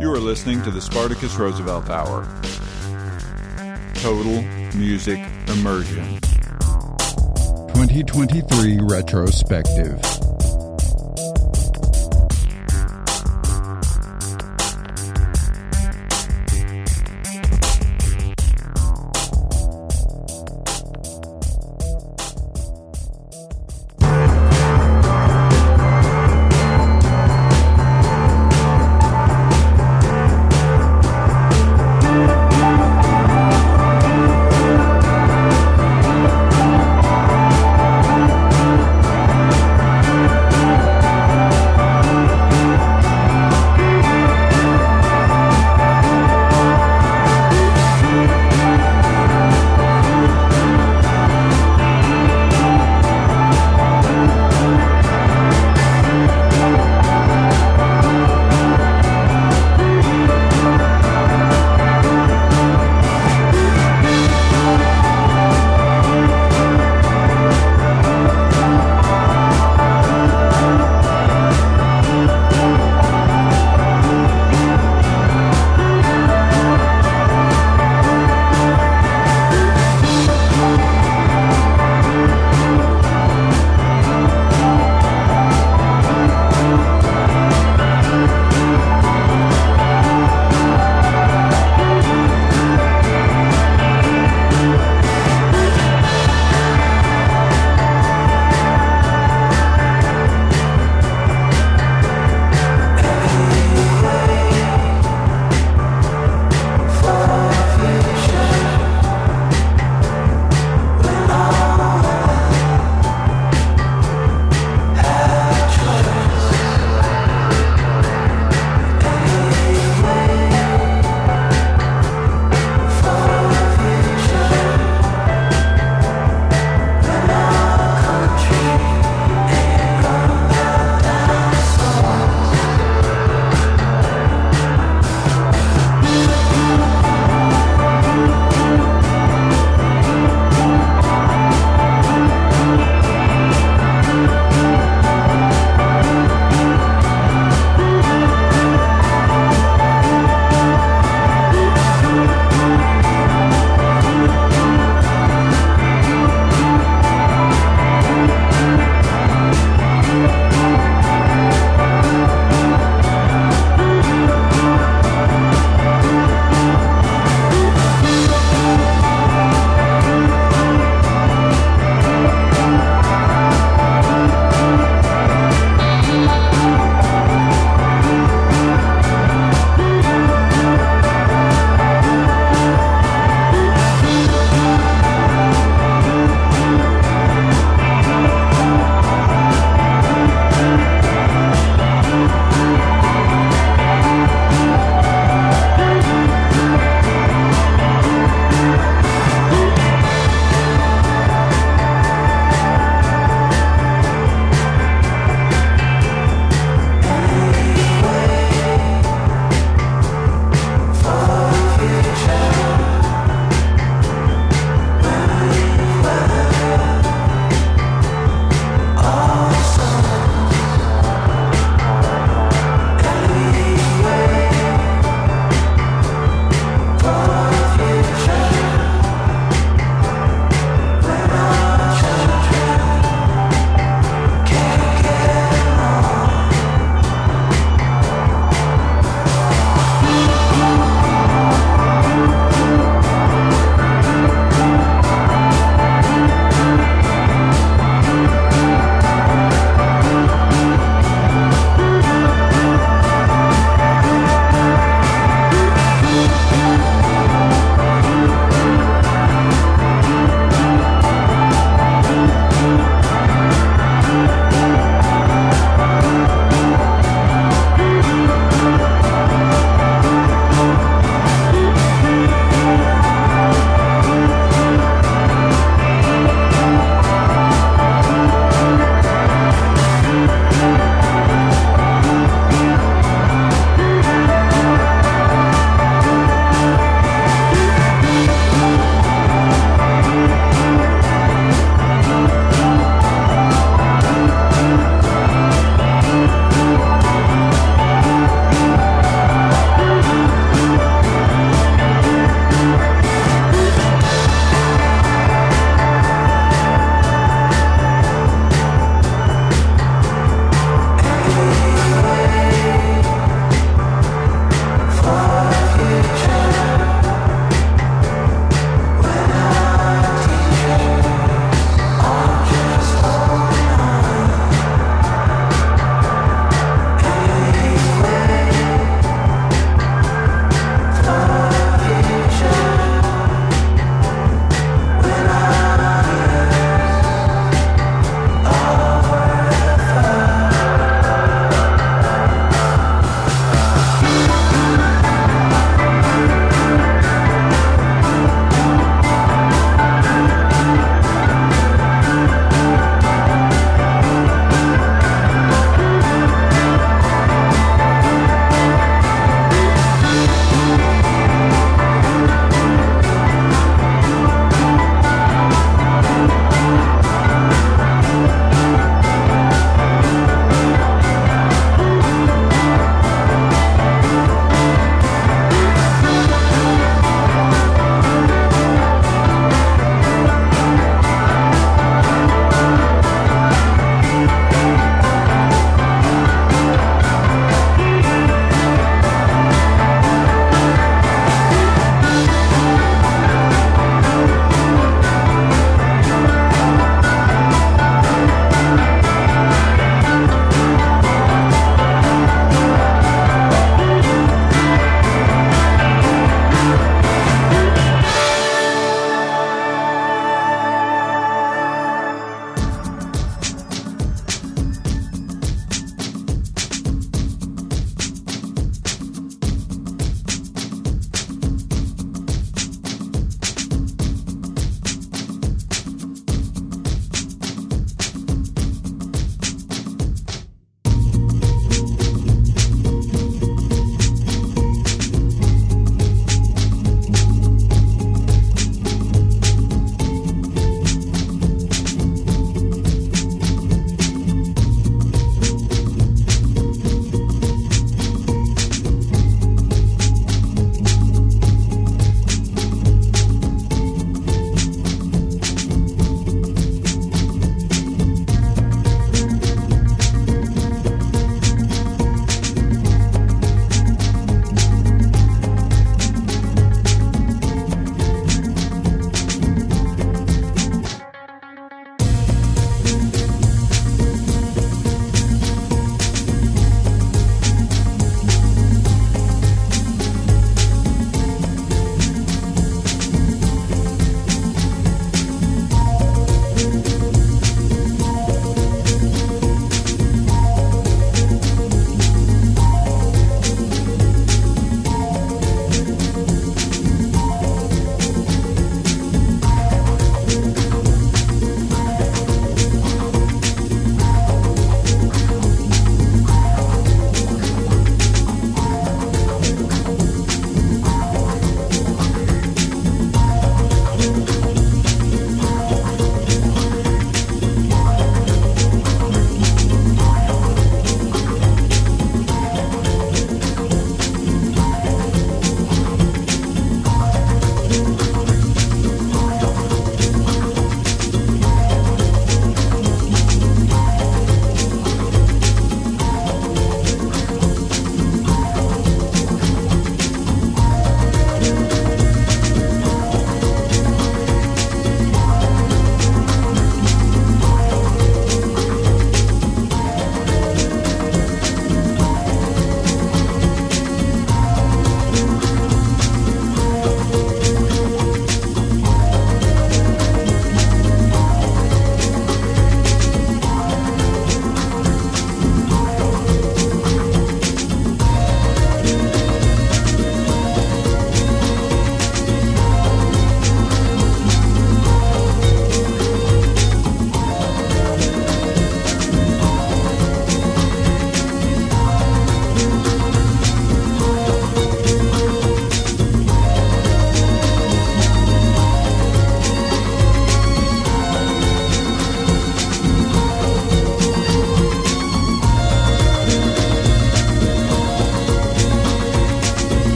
You are listening to the Spartacus Roosevelt Hour. Total Music Immersion. 2023 Retrospective.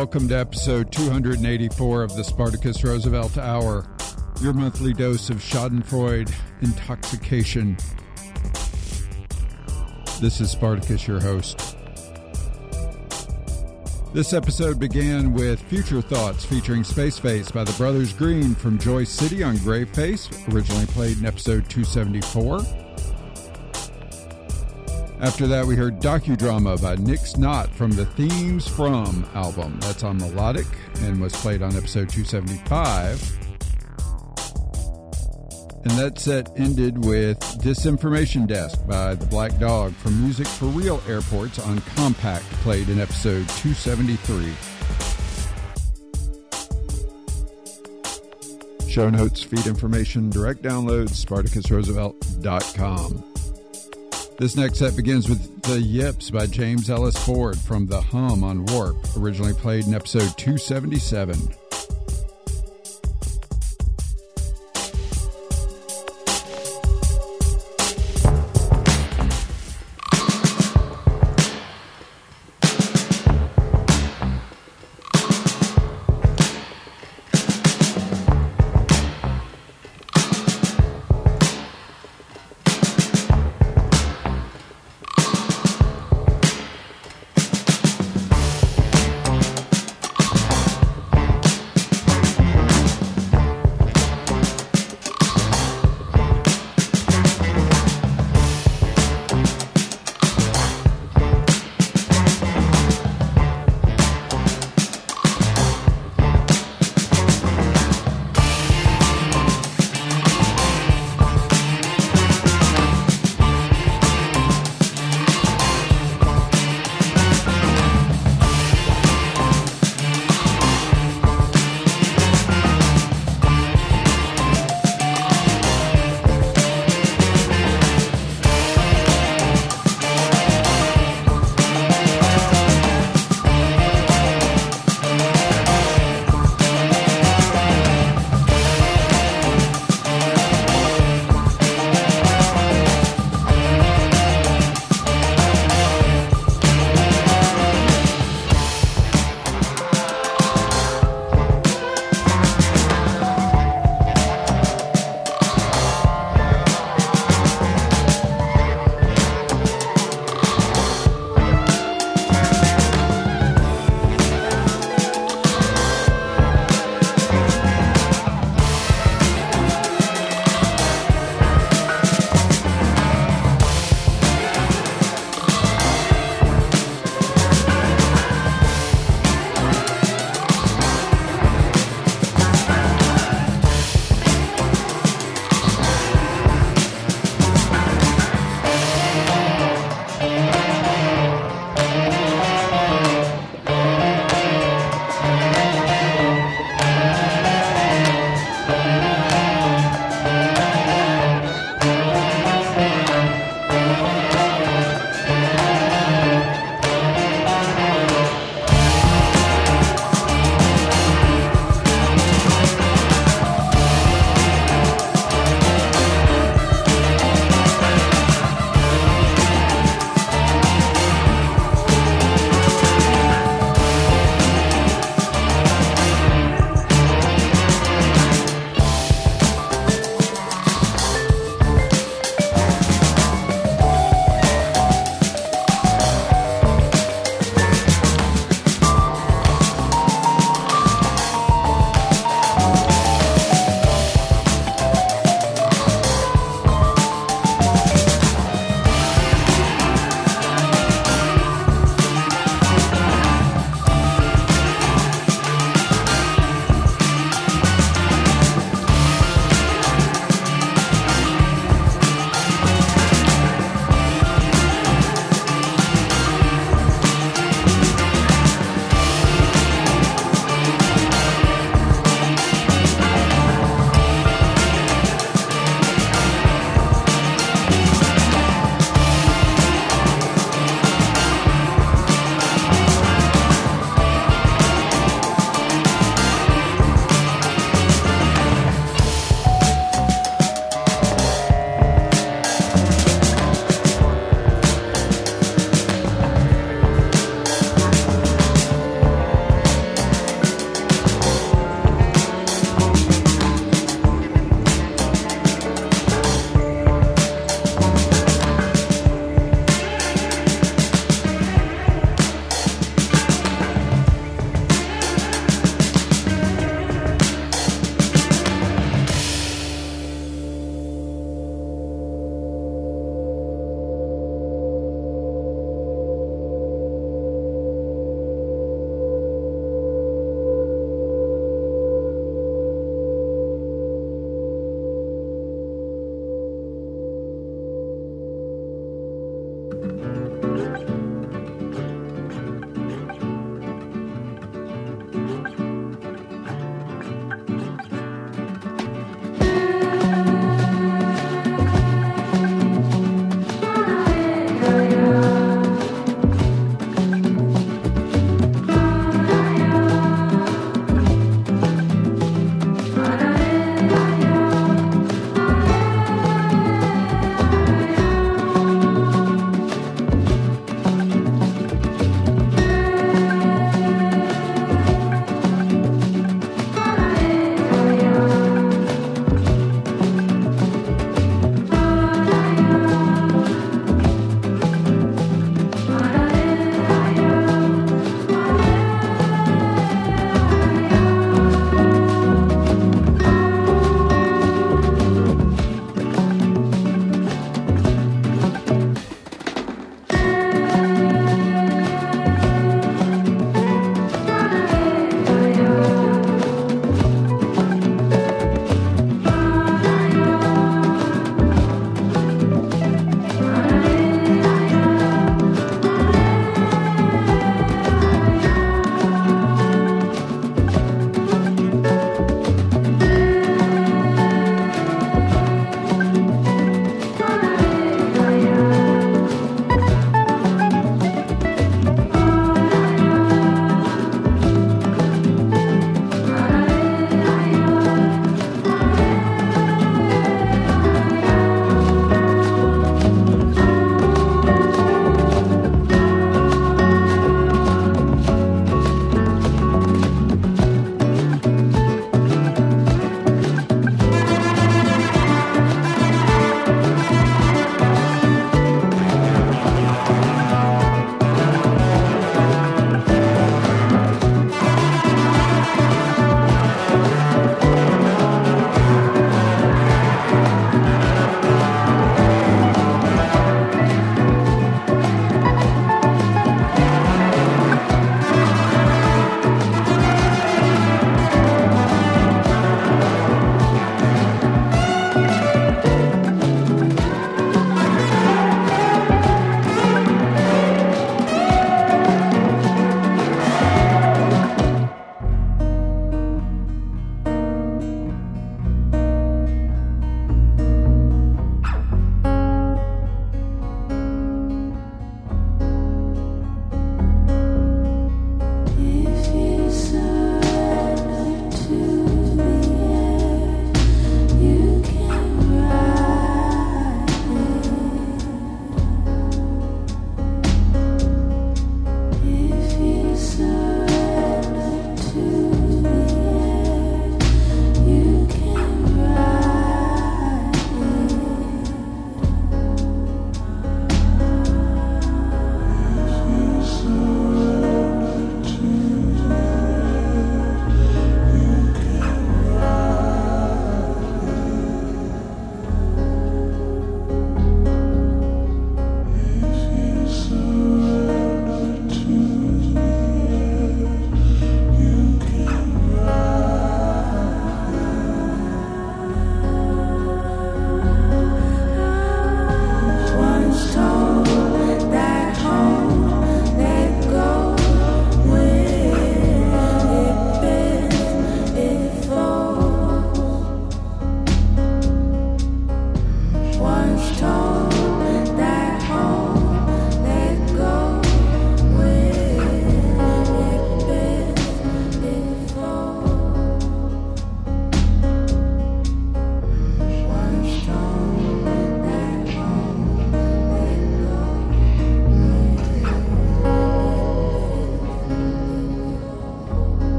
Welcome to episode 284 of the Spartacus Roosevelt Hour, your monthly dose of Schadenfreude intoxication. This is Spartacus, your host. This episode began with Future Thoughts featuring Spaceface by the Brothers Griin from Joy City on Graveface, originally played in episode 274. After that, we heard Docudrama by Nyx Nott from the Themes From album. That's on Melodic and was played on episode 275. And that set ended with Disinformation Desk by The Black Dog from Music for Real Airports on Compact, played in episode 273. Show notes, feed information, direct downloads, SpartacusRoosevelt.com. This next set begins with The Yips by James Ellis Ford from The Hum on Warp, originally played in episode 277.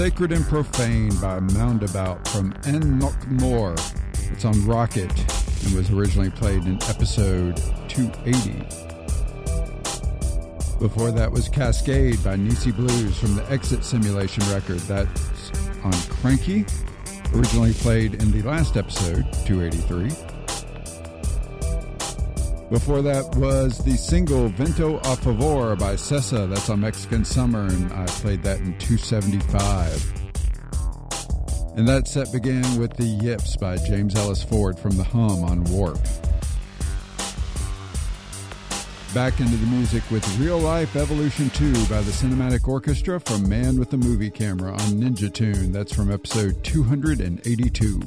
Sacred and Profane by Moundabout from An Cnoc Mor. It's on Rocket and was originally played in episode 280. Before that was Cascade by Niecy Blues from the Exit Simulation record. That's on Kranky, originally played in the last episode, 283. Before that was the single Vento a Favor by Sessa. That's on Mexican Summer, and I played that in 275. And that set began with the Yips by James Ellis Ford from the Hum on Warp. Back into the music with Reel Life Evolution 2 by the Cinematic Orchestra from Man with the Movie Camera on Ninja Tune. That's from episode 282.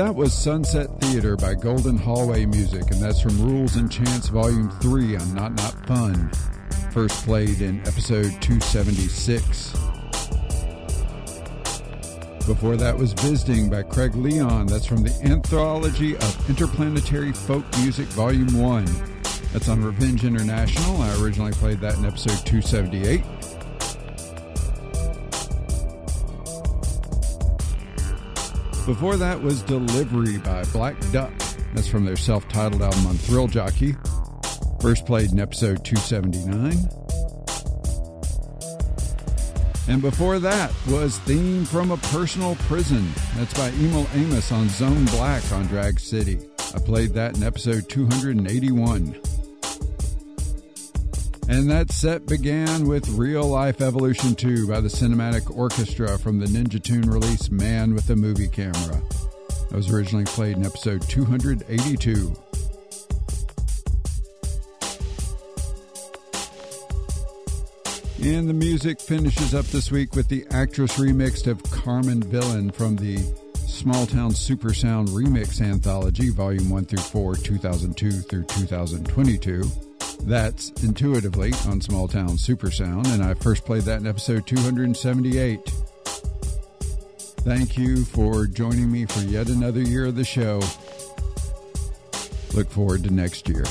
That was Sunset Theater by Golden Hallway Music, and that's from Rules and Chance Volume 3 on Not Not Fun, first played in episode 276. Before that was Visiting by Craig Leon, that's from the Anthology of Interplanetary Folk Music Volume 1. That's on Revenge International. I originally played that in episode 278. Before that was Delivery by Black Duck. That's from their self titled album on Thrill Jockey. First played in episode 279. And before that was Theme from a Personal Prison. That's by Emil Amos on Zone Black on Drag City. I played that in episode 281. And that set began with Reel Life Evolution 2 by the Cinematic Orchestra from the Ninja Tune release Man with a Movie Camera. That was originally played in episode 282. And the music finishes up this week with the actress remix of Carmen Villain from the Smalltown Supersound Remix Anthology, Volume 1 through 4, 2002 through 2022. That's intuitively on Smalltown Supersound, and I first played that in episode 278. Thank you for joining me for yet another year of the show. Look forward to next year.